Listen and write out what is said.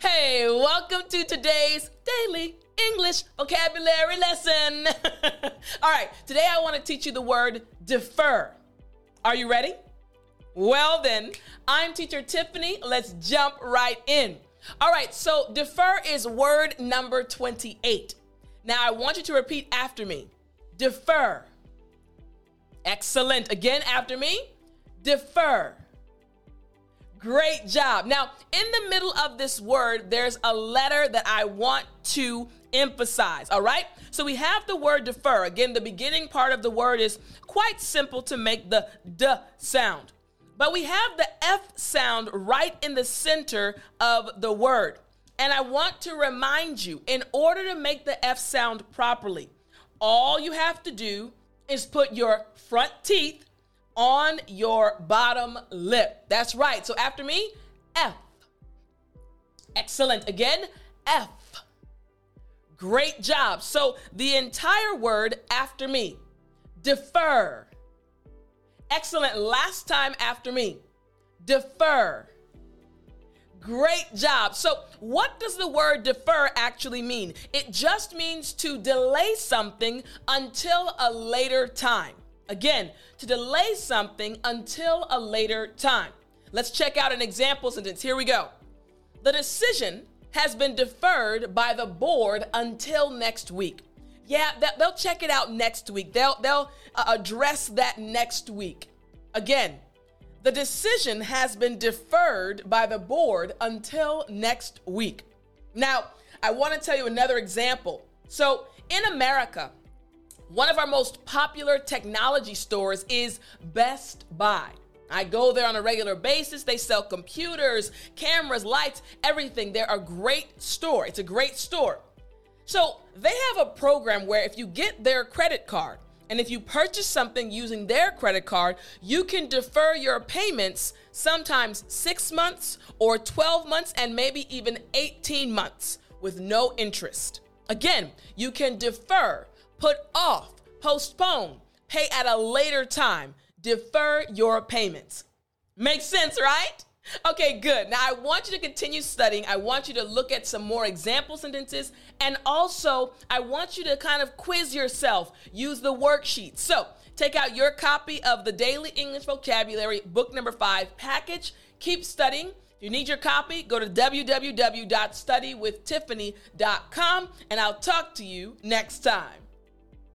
Hey, welcome to today's daily English vocabulary lesson. All right, today I want to teach you the word defer. Are you ready? Well, then, I'm teacher Tiffany. Let's jump right in. All right, so defer is word number 28. Now, I want you to repeat after me defer. Excellent. Again, after me, defer. Great job. Now, in the middle of this word, there's a letter that I want to emphasize. All right? So we have the word defer. Again, the beginning part of the word is quite simple to make the d sound. But we have the F sound right in the center of the word. And I want to remind you in order to make the F sound properly, all you have to do is put your front teeth on your bottom lip. That's right. So after me, F. Excellent. Again, F. Great job. So the entire word after me, defer. Excellent. Last time after me, defer. Great job. So, what does the word defer actually mean? It just means to delay something until a later time. Again, to delay something until a later time. Let's check out an example sentence. Here we go. The decision has been deferred by the board until next week. Yeah, they'll check it out next week. They'll they'll uh, address that next week. Again, the decision has been deferred by the board until next week. Now, I want to tell you another example. So, in America, one of our most popular technology stores is Best Buy. I go there on a regular basis. They sell computers, cameras, lights, everything. They're a great store. It's a great store. So they have a program where if you get their credit card and if you purchase something using their credit card, you can defer your payments sometimes six months or 12 months and maybe even 18 months with no interest. Again, you can defer put off, postpone, pay at a later time, defer your payments. Makes sense, right? Okay, good. Now I want you to continue studying. I want you to look at some more example sentences. And also, I want you to kind of quiz yourself. Use the worksheet. So, take out your copy of the Daily English Vocabulary, book number five package. Keep studying. If you need your copy, go to www.studywithtiffany.com and I'll talk to you next time.